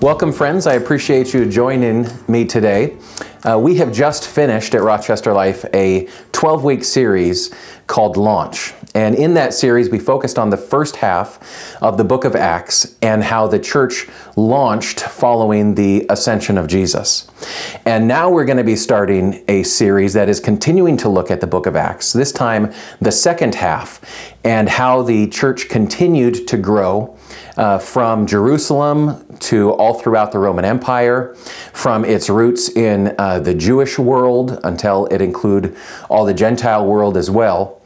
Welcome, friends. I appreciate you joining me today. Uh, we have just finished at Rochester Life a 12 week series called Launch. And in that series, we focused on the first half of the book of Acts and how the church launched following the ascension of Jesus. And now we're going to be starting a series that is continuing to look at the book of Acts, this time the second half, and how the church continued to grow uh, from Jerusalem to all throughout the Roman Empire, from its roots in uh, the Jewish world until it include all the Gentile world as well,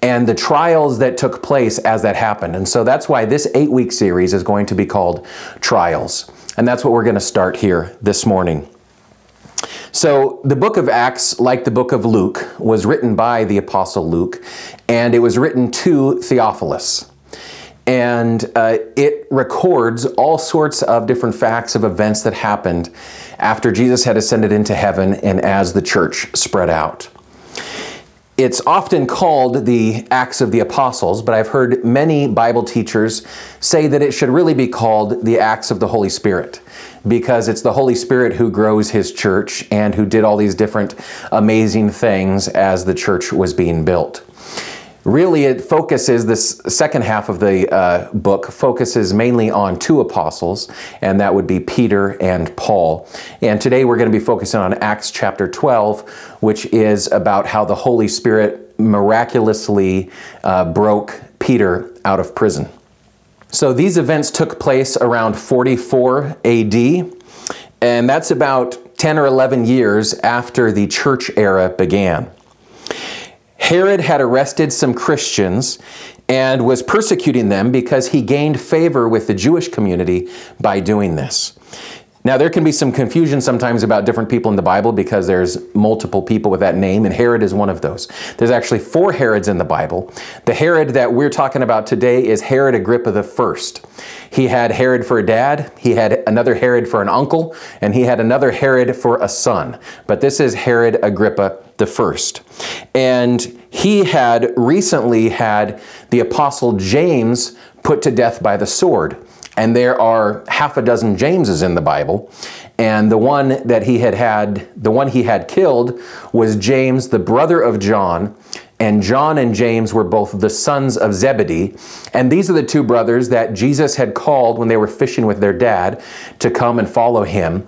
and the trials that took place as that happened. And so that's why this eight week series is going to be called Trials. And that's what we're going to start here this morning. So, the book of Acts, like the book of Luke, was written by the Apostle Luke, and it was written to Theophilus and uh, it records all sorts of different facts of events that happened after Jesus had ascended into heaven and as the church spread out. It's often called the Acts of the Apostles, but I've heard many Bible teachers say that it should really be called the Acts of the Holy Spirit because it's the Holy Spirit who grows his church and who did all these different amazing things as the church was being built really it focuses this second half of the uh, book focuses mainly on two apostles and that would be peter and paul. And today we're going to be focusing on acts chapter 12 which is about how the holy spirit miraculously uh, broke peter out of prison. So these events took place around 44 ad and that's about 10 or 11 years after the church era began Herod had arrested some Christians and was persecuting them because he gained favor with the Jewish community by doing this. Now, there can be some confusion sometimes about different people in the Bible because there's multiple people with that name, and Herod is one of those. There's actually four Herods in the Bible. The Herod that we're talking about today is Herod Agrippa the First. He had Herod for a dad, he had another Herod for an uncle, and he had another Herod for a son. But this is Herod Agrippa the First. And he had recently had the Apostle James put to death by the sword. And there are half a dozen Jameses in the Bible. And the one that he had had, the one he had killed was James, the brother of John. And John and James were both the sons of Zebedee. And these are the two brothers that Jesus had called when they were fishing with their dad to come and follow him.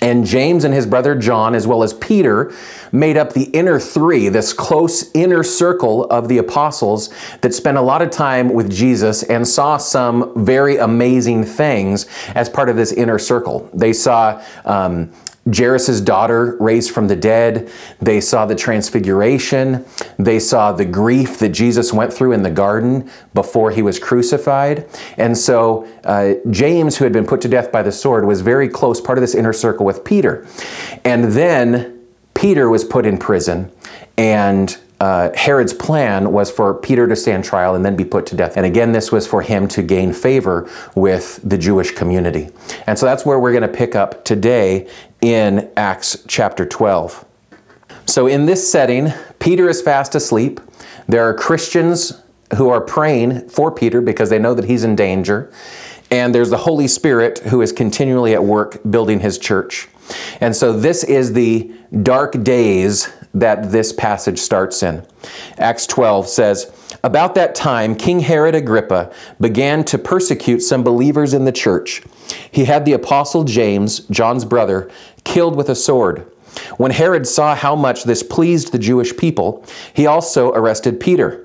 And James and his brother John, as well as Peter, made up the inner three, this close inner circle of the apostles that spent a lot of time with Jesus and saw some very amazing things as part of this inner circle. They saw um, Jairus' daughter raised from the dead. They saw the transfiguration. They saw the grief that Jesus went through in the garden before he was crucified. And so uh, James, who had been put to death by the sword, was very close, part of this inner circle with Peter. And then Peter was put in prison and uh, Herod's plan was for Peter to stand trial and then be put to death. And again, this was for him to gain favor with the Jewish community. And so that's where we're going to pick up today in Acts chapter 12. So, in this setting, Peter is fast asleep. There are Christians who are praying for Peter because they know that he's in danger. And there's the Holy Spirit who is continually at work building his church. And so, this is the dark days that this passage starts in. Acts 12 says, About that time, King Herod Agrippa began to persecute some believers in the church. He had the apostle James, John's brother, killed with a sword. When Herod saw how much this pleased the Jewish people, he also arrested Peter.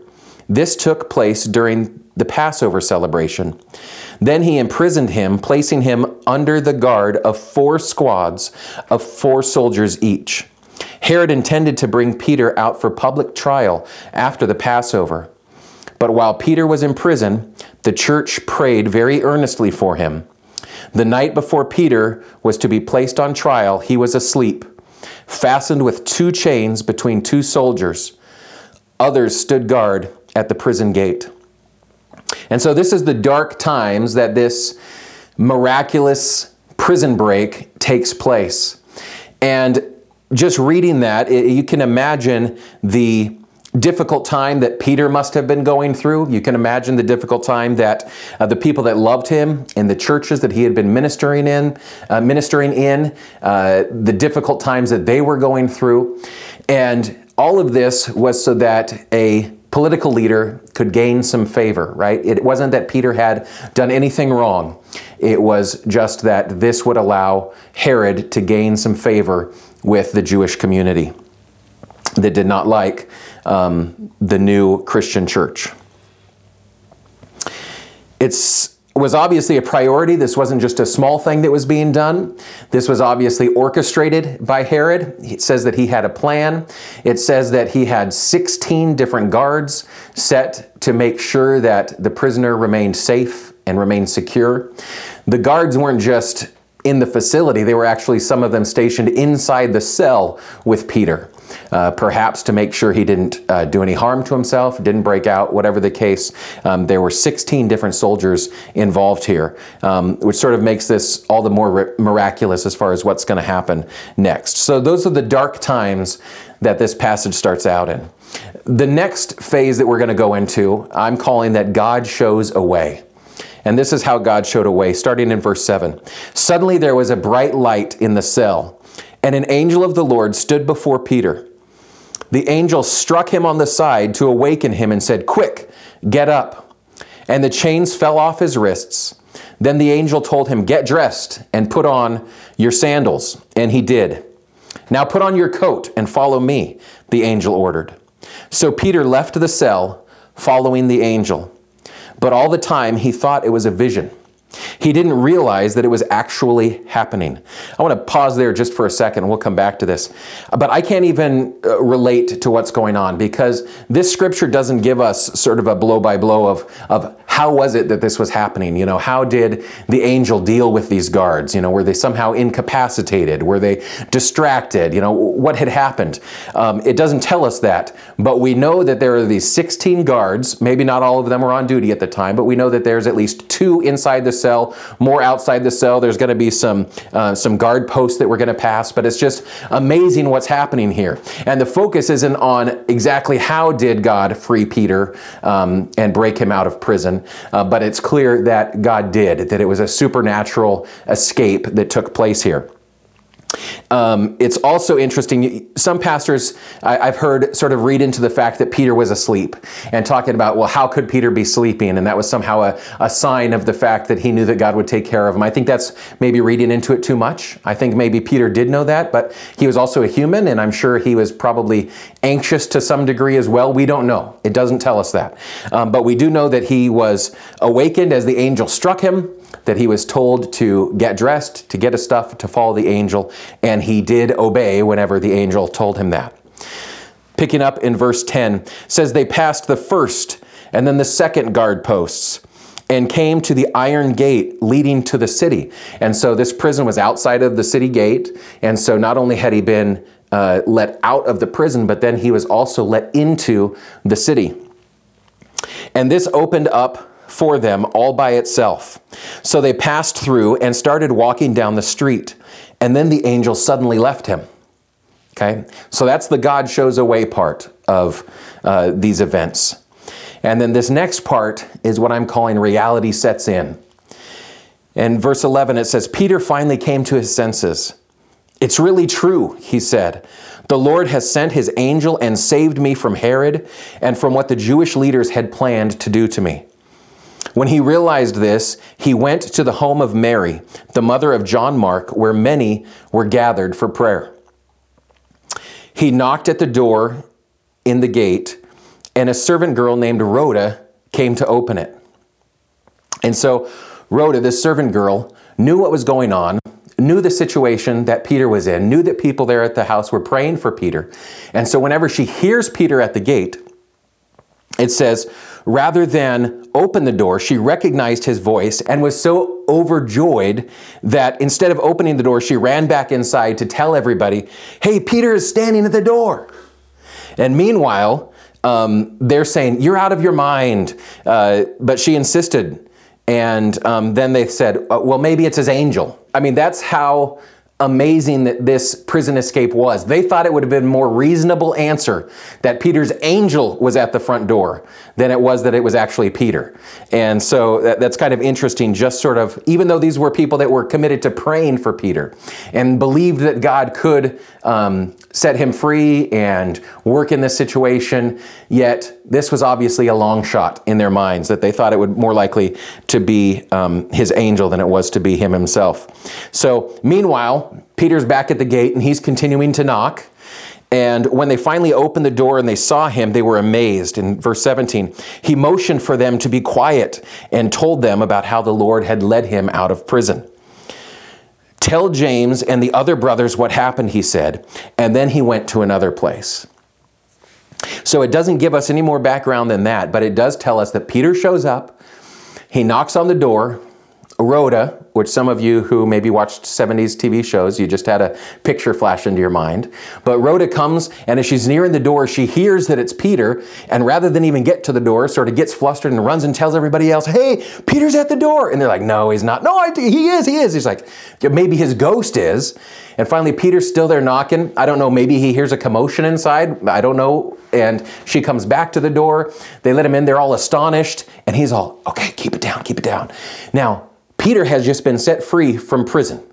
This took place during the Passover celebration. Then he imprisoned him, placing him under the guard of four squads of four soldiers each. Herod intended to bring Peter out for public trial after the Passover. But while Peter was in prison, the church prayed very earnestly for him. The night before Peter was to be placed on trial, he was asleep, fastened with two chains between two soldiers. Others stood guard at the prison gate. And so, this is the dark times that this miraculous prison break takes place. And just reading that, it, you can imagine the difficult time that Peter must have been going through. You can imagine the difficult time that uh, the people that loved him and the churches that he had been ministering in, uh, ministering in, uh, the difficult times that they were going through, and all of this was so that a political leader could gain some favor, right? It wasn't that Peter had done anything wrong. It was just that this would allow Herod to gain some favor with the Jewish community that did not like um, the new Christian church. It's was obviously a priority. This wasn't just a small thing that was being done. This was obviously orchestrated by Herod. It says that he had a plan. It says that he had 16 different guards set to make sure that the prisoner remained safe and remained secure. The guards weren't just in the facility, they were actually some of them stationed inside the cell with Peter uh, perhaps to make sure he didn't uh, do any harm to himself, didn't break out, whatever the case. Um, there were 16 different soldiers involved here, um, which sort of makes this all the more miraculous as far as what's going to happen next. So, those are the dark times that this passage starts out in. The next phase that we're going to go into, I'm calling that God shows a way. And this is how God showed a way, starting in verse 7. Suddenly there was a bright light in the cell and an angel of the Lord stood before Peter. The angel struck him on the side to awaken him and said, Quick, get up. And the chains fell off his wrists. Then the angel told him, Get dressed and put on your sandals. And he did. Now put on your coat and follow me, the angel ordered. So Peter left the cell, following the angel. But all the time he thought it was a vision. He didn't realize that it was actually happening. I want to pause there just for a second. We'll come back to this. But I can't even uh, relate to what's going on because this scripture doesn't give us sort of a blow by blow of, of how was it that this was happening? You know, how did the angel deal with these guards? You know, were they somehow incapacitated? Were they distracted? You know, what had happened? Um, it doesn't tell us that, but we know that there are these 16 guards. Maybe not all of them were on duty at the time, but we know that there's at least two inside the cell, more outside the cell. There's going to be some uh, some guard posts that we're going to pass, but it's just amazing what's happening here. And the focus isn't on exactly how did God free Peter um, and break him out of prison uh, but it's clear that God did, that it was a supernatural escape that took place here. Um, it's also interesting. Some pastors I, have heard sort of read into the fact that Peter was asleep and talking about, well, how could Peter be sleeping? And that was somehow a, a sign of the fact that he knew that God would take care of him. I think that's maybe reading into it too much. I think maybe Peter did know that, but he was also a human, and I'm sure he was probably anxious to some degree as well. We don't know. It doesn't tell us that. Um, but we do know that he was awakened as the angel struck him that he was told to get dressed, to get his stuff, to follow the angel, and he did obey whenever the angel told him that. Picking up in verse 10 says they passed the first and then the second guard posts and came to the iron gate leading to the city. And so this prison was outside of the city gate, and so not only had he been uh, let out of the prison, but then he was also let into the city. And this opened up for them all by itself. So they passed through and started walking down the street. And then the angel suddenly left him. Okay? So that's the God shows a way part of uh, these events. And then this next part is what I'm calling reality sets in. In verse 11, it says, Peter finally came to his senses. It's really true, he said. The Lord has sent his angel and saved me from Herod and from what the Jewish leaders had planned to do to me. When he realized this, he went to the home of Mary, the mother of John Mark, where many were gathered for prayer. He knocked at the door in the gate, and a servant girl named Rhoda came to open it. And so, Rhoda, this servant girl, knew what was going on, knew the situation that Peter was in, knew that people there at the house were praying for Peter. And so, whenever she hears Peter at the gate, it says, rather than open the door, she recognized his voice and was so overjoyed that instead of opening the door, she ran back inside to tell everybody, Hey, Peter is standing at the door. And meanwhile, um, they're saying, You're out of your mind. Uh, but she insisted. And um, then they said, uh, Well, maybe it's his angel. I mean, that's how amazing that this prison escape was. They thought it would have been a more reasonable answer that Peter's angel was at the front door than it was that it was actually Peter. And so that, that's kind of interesting, just sort of, even though these were people that were committed to praying for Peter and believed that God could um, set him free and work in this situation, yet this was obviously a long shot in their minds that they thought it would more likely to be um, his angel than it was to be him himself. So, meanwhile, Peter's back at the gate and he's continuing to knock. And when they finally opened the door and they saw him, they were amazed. In verse 17, he motioned for them to be quiet and told them about how the Lord had led him out of prison. Tell James and the other brothers what happened, he said, and then he went to another place. So it doesn't give us any more background than that, but it does tell us that Peter shows up, he knocks on the door, Rhoda, which some of you who maybe watched 70s TV shows, you just had a picture flash into your mind. But Rhoda comes, and as she's nearing the door, she hears that it's Peter, and rather than even get to the door, sort of gets flustered and runs and tells everybody else, Hey, Peter's at the door. And they're like, No, he's not. No, I, he is, he is. He's like, Maybe his ghost is. And finally, Peter's still there knocking. I don't know, maybe he hears a commotion inside. I don't know. And she comes back to the door. They let him in. They're all astonished. And he's all, Okay, keep it down, keep it down. Now, Peter has just been set free from prison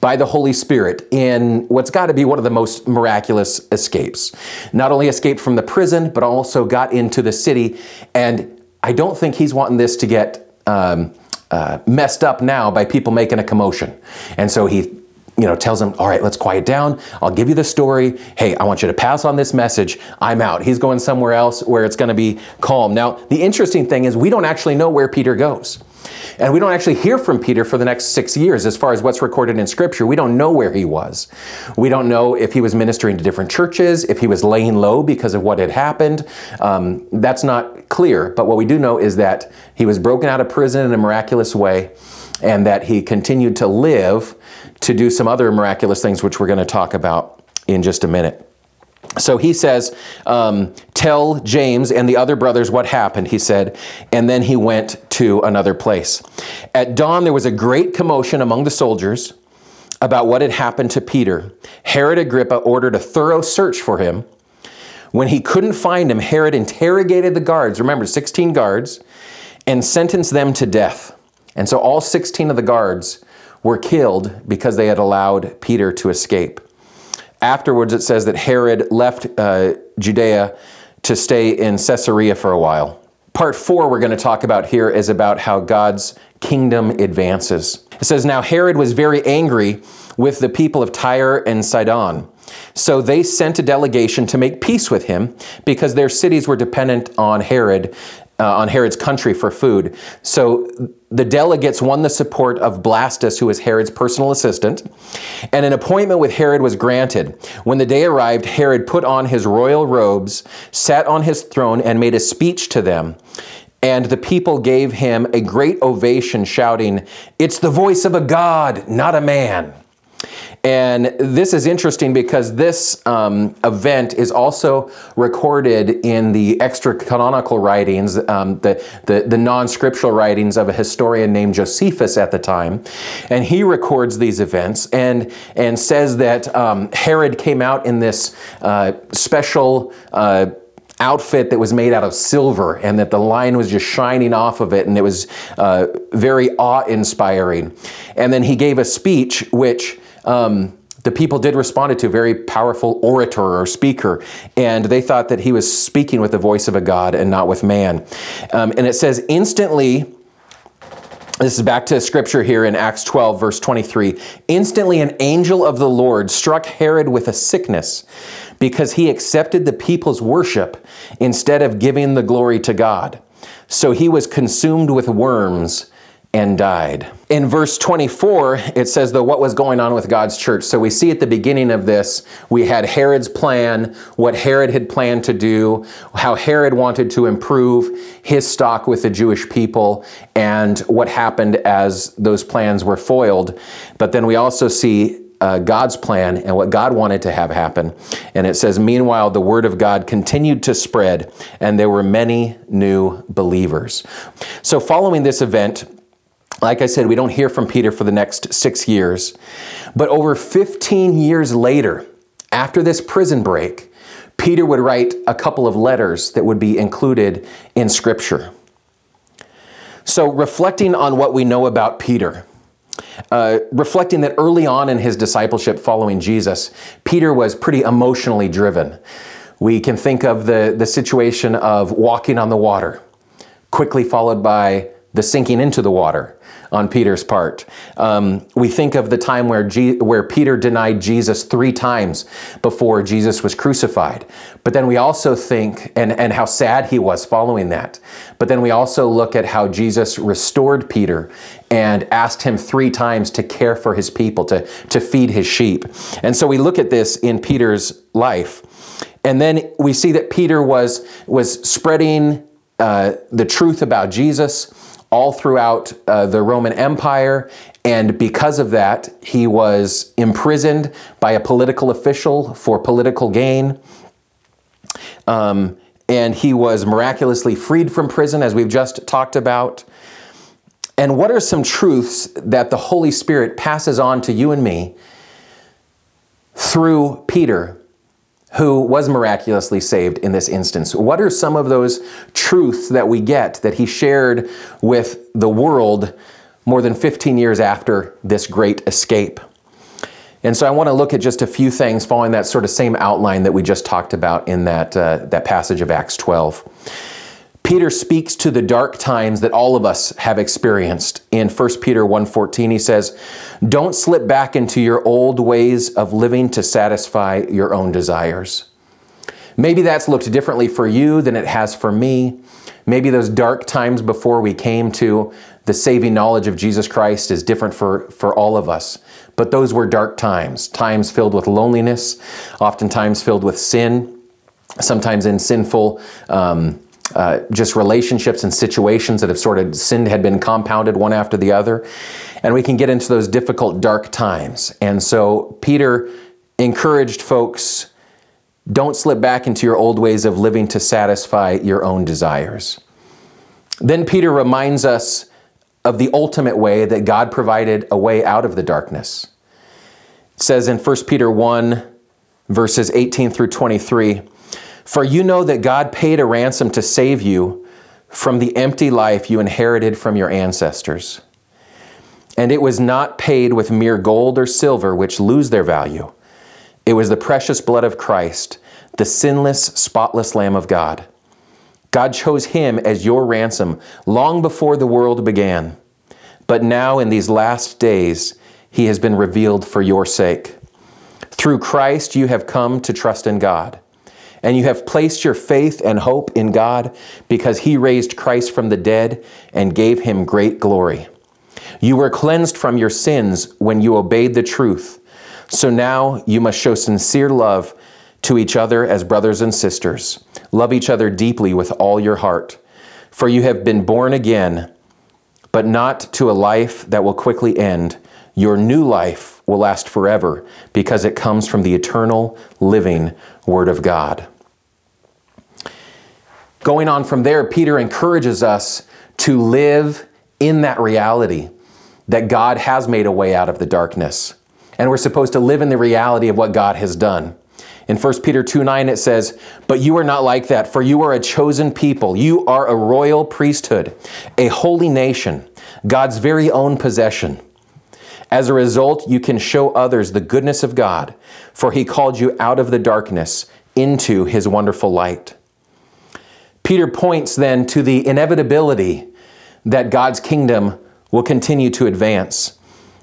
by the Holy Spirit in what's got to be one of the most miraculous escapes. Not only escaped from the prison, but also got into the city. And I don't think he's wanting this to get um, uh, messed up now by people making a commotion. And so he you know, tells him, all right, let's quiet down. I'll give you the story. Hey, I want you to pass on this message. I'm out. He's going somewhere else where it's going to be calm. Now, the interesting thing is we don't actually know where Peter goes. And we don't actually hear from Peter for the next six years as far as what's recorded in Scripture. We don't know where he was. We don't know if he was ministering to different churches, if he was laying low because of what had happened. Um, that's not clear. But what we do know is that he was broken out of prison in a miraculous way and that he continued to live to do some other miraculous things, which we're going to talk about in just a minute. So he says, um, Tell James and the other brothers what happened, he said, and then he went to another place. At dawn, there was a great commotion among the soldiers about what had happened to Peter. Herod Agrippa ordered a thorough search for him. When he couldn't find him, Herod interrogated the guards, remember, 16 guards, and sentenced them to death. And so all 16 of the guards were killed because they had allowed Peter to escape. Afterwards, it says that Herod left uh, Judea to stay in Caesarea for a while. Part four, we're going to talk about here, is about how God's kingdom advances. It says, Now Herod was very angry with the people of Tyre and Sidon. So they sent a delegation to make peace with him because their cities were dependent on Herod uh, on Herod's country for food. So the delegates won the support of Blastus, who was Herod's personal assistant, and an appointment with Herod was granted. When the day arrived, Herod put on his royal robes, sat on his throne, and made a speech to them. And the people gave him a great ovation, shouting, It's the voice of a God, not a man. And this is interesting because this um, event is also recorded in the extra canonical writings, um, the, the, the non scriptural writings of a historian named Josephus at the time. And he records these events and, and says that um, Herod came out in this uh, special. Uh, outfit that was made out of silver and that the line was just shining off of it and it was uh, very awe-inspiring and then he gave a speech which um, the people did respond to a very powerful orator or speaker, and they thought that he was speaking with the voice of a God and not with man. Um, and it says, instantly, this is back to scripture here in Acts 12, verse 23. Instantly, an angel of the Lord struck Herod with a sickness because he accepted the people's worship instead of giving the glory to God. So he was consumed with worms and died. In verse 24, it says, though, what was going on with God's church. So we see at the beginning of this, we had Herod's plan, what Herod had planned to do, how Herod wanted to improve his stock with the Jewish people, and what happened as those plans were foiled. But then we also see uh, God's plan and what God wanted to have happen. And it says, Meanwhile, the word of God continued to spread, and there were many new believers. So, following this event, like I said, we don't hear from Peter for the next six years. But over 15 years later, after this prison break, Peter would write a couple of letters that would be included in Scripture. So, reflecting on what we know about Peter, uh, reflecting that early on in his discipleship following Jesus, Peter was pretty emotionally driven. We can think of the, the situation of walking on the water, quickly followed by the sinking into the water on Peter's part. Um, we think of the time where, G- where Peter denied Jesus three times before Jesus was crucified. But then we also think, and, and how sad he was following that. But then we also look at how Jesus restored Peter and asked him three times to care for his people, to, to feed his sheep. And so we look at this in Peter's life. And then we see that Peter was, was spreading uh, the truth about Jesus all throughout uh, the Roman Empire. And because of that, he was imprisoned by a political official for political gain. Um, and he was miraculously freed from prison, as we've just talked about. And what are some truths that the Holy Spirit passes on to you and me through Peter who was miraculously saved in this instance. What are some of those truths that we get that he shared with the world more than 15 years after this great escape? And so I want to look at just a few things following that sort of same outline that we just talked about in that, uh, that passage of Acts 12. Peter speaks to the dark times that all of us have experienced. In 1 Peter 1:14 he says, "Don't slip back into your old ways of living to satisfy your own desires." Maybe that's looked differently for you than it has for me. Maybe those dark times before we came to the saving knowledge of Jesus Christ is different for, for all of us. But those were dark times, times filled with loneliness, oftentimes filled with sin, sometimes in sinful um, uh, just relationships and situations that have sort of sinned had been compounded one after the other. And we can get into those difficult, dark times. And so Peter encouraged folks don't slip back into your old ways of living to satisfy your own desires. Then Peter reminds us of the ultimate way that God provided a way out of the darkness. It says in 1 Peter 1, verses 18 through 23 for you know that God paid a ransom to save you from the empty life you inherited from your ancestors. And it was not paid with mere gold or silver, which lose their value. It was the precious blood of Christ, the sinless, spotless Lamb of God. God chose him as your ransom long before the world began. But now, in these last days, he has been revealed for your sake. Through Christ, you have come to trust in God and you have placed your faith and hope in God because he raised Christ from the dead and gave him great glory. You were cleansed from your sins when you obeyed the truth. So now you must show sincere love to each other as brothers and sisters. Love each other deeply with all your heart. For you have been born again, but not to a life that will quickly end. Your new life will last forever because it comes from the eternal, living Word of God. Going on from there, Peter encourages us to live in that reality that God has made a way out of the darkness. And we're supposed to live in the reality of what God has done. In 1 Peter 2 9, it says, But you are not like that, for you are a chosen people. You are a royal priesthood, a holy nation, God's very own possession. As a result, you can show others the goodness of God, for he called you out of the darkness into his wonderful light. Peter points then to the inevitability that God's kingdom will continue to advance.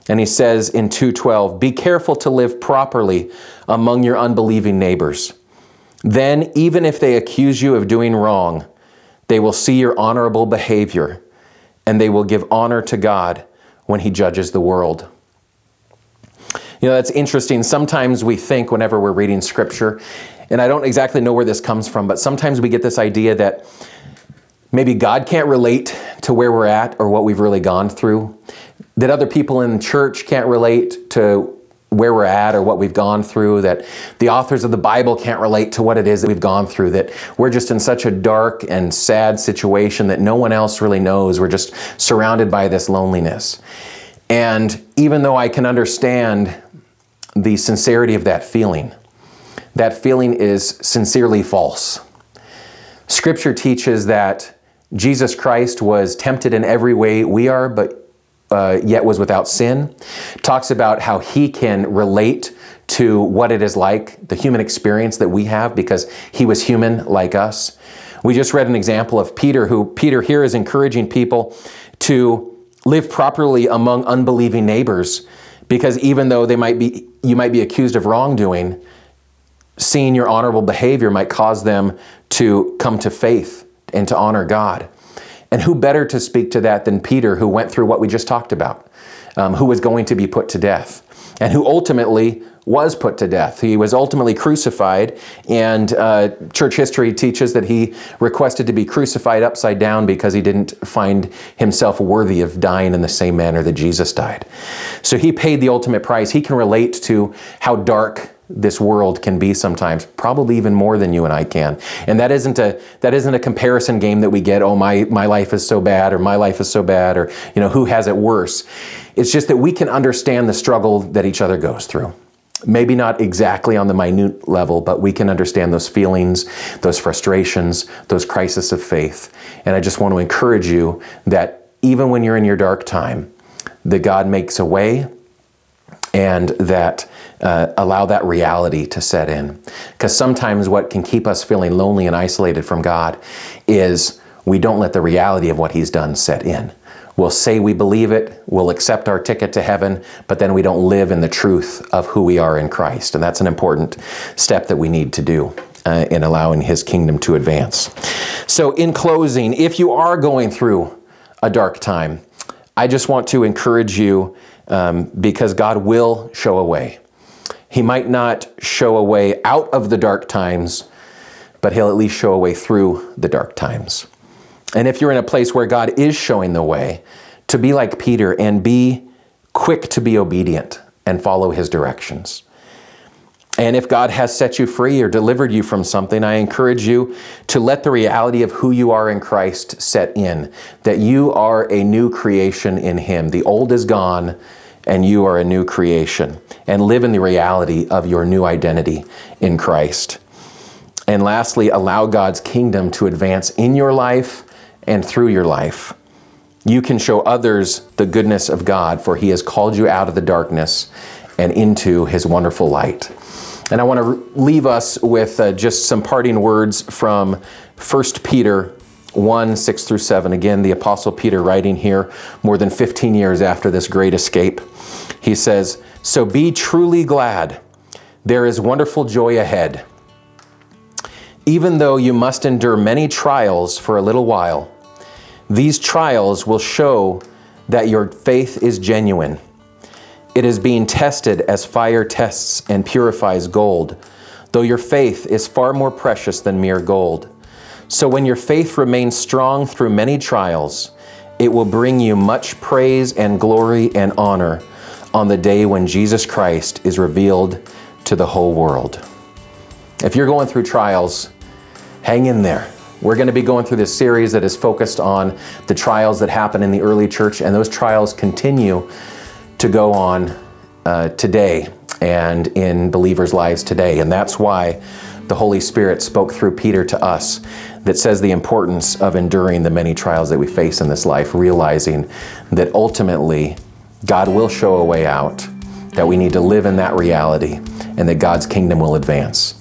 And he says in 2:12, "Be careful to live properly among your unbelieving neighbors. Then even if they accuse you of doing wrong, they will see your honorable behavior and they will give honor to God when he judges the world." You know, that's interesting. Sometimes we think whenever we're reading scripture, and I don't exactly know where this comes from, but sometimes we get this idea that maybe God can't relate to where we're at or what we've really gone through, that other people in church can't relate to where we're at or what we've gone through, that the authors of the Bible can't relate to what it is that we've gone through, that we're just in such a dark and sad situation that no one else really knows. We're just surrounded by this loneliness. And even though I can understand the sincerity of that feeling. That feeling is sincerely false. Scripture teaches that Jesus Christ was tempted in every way we are, but uh, yet was without sin. Talks about how he can relate to what it is like, the human experience that we have, because he was human like us. We just read an example of Peter, who Peter here is encouraging people to live properly among unbelieving neighbors, because even though they might be, you might be accused of wrongdoing, seeing your honorable behavior might cause them to come to faith and to honor God. And who better to speak to that than Peter, who went through what we just talked about, um, who was going to be put to death, and who ultimately was put to death. He was ultimately crucified, and uh, church history teaches that he requested to be crucified upside down because he didn't find himself worthy of dying in the same manner that Jesus died. So he paid the ultimate price. He can relate to how dark this world can be sometimes probably even more than you and I can. And that isn't a that isn't a comparison game that we get oh my my life is so bad or my life is so bad or you know who has it worse. It's just that we can understand the struggle that each other goes through. Maybe not exactly on the minute level but we can understand those feelings those frustrations those crises of faith. And I just want to encourage you that even when you're in your dark time that God makes a way and that uh, allow that reality to set in. Because sometimes what can keep us feeling lonely and isolated from God is we don't let the reality of what He's done set in. We'll say we believe it, we'll accept our ticket to heaven, but then we don't live in the truth of who we are in Christ. And that's an important step that we need to do. Uh, in allowing his kingdom to advance. So, in closing, if you are going through a dark time, I just want to encourage you um, because God will show a way. He might not show a way out of the dark times, but He'll at least show a way through the dark times. And if you're in a place where God is showing the way, to be like Peter and be quick to be obedient and follow His directions. And if God has set you free or delivered you from something, I encourage you to let the reality of who you are in Christ set in, that you are a new creation in Him. The old is gone, and you are a new creation and live in the reality of your new identity in Christ. And lastly, allow God's kingdom to advance in your life and through your life. You can show others the goodness of God, for He has called you out of the darkness and into His wonderful light. And I want to leave us with uh, just some parting words from 1 Peter 1 6 through 7. Again, the Apostle Peter writing here more than 15 years after this great escape. He says, So be truly glad. There is wonderful joy ahead. Even though you must endure many trials for a little while, these trials will show that your faith is genuine. It is being tested as fire tests and purifies gold, though your faith is far more precious than mere gold. So when your faith remains strong through many trials, it will bring you much praise and glory and honor on the day when Jesus Christ is revealed to the whole world. If you're going through trials, hang in there. We're going to be going through this series that is focused on the trials that happen in the early church, and those trials continue to go on uh, today and in believers' lives today. And that's why the Holy Spirit spoke through Peter to us that says the importance of enduring the many trials that we face in this life, realizing that ultimately God will show a way out, that we need to live in that reality, and that God's kingdom will advance.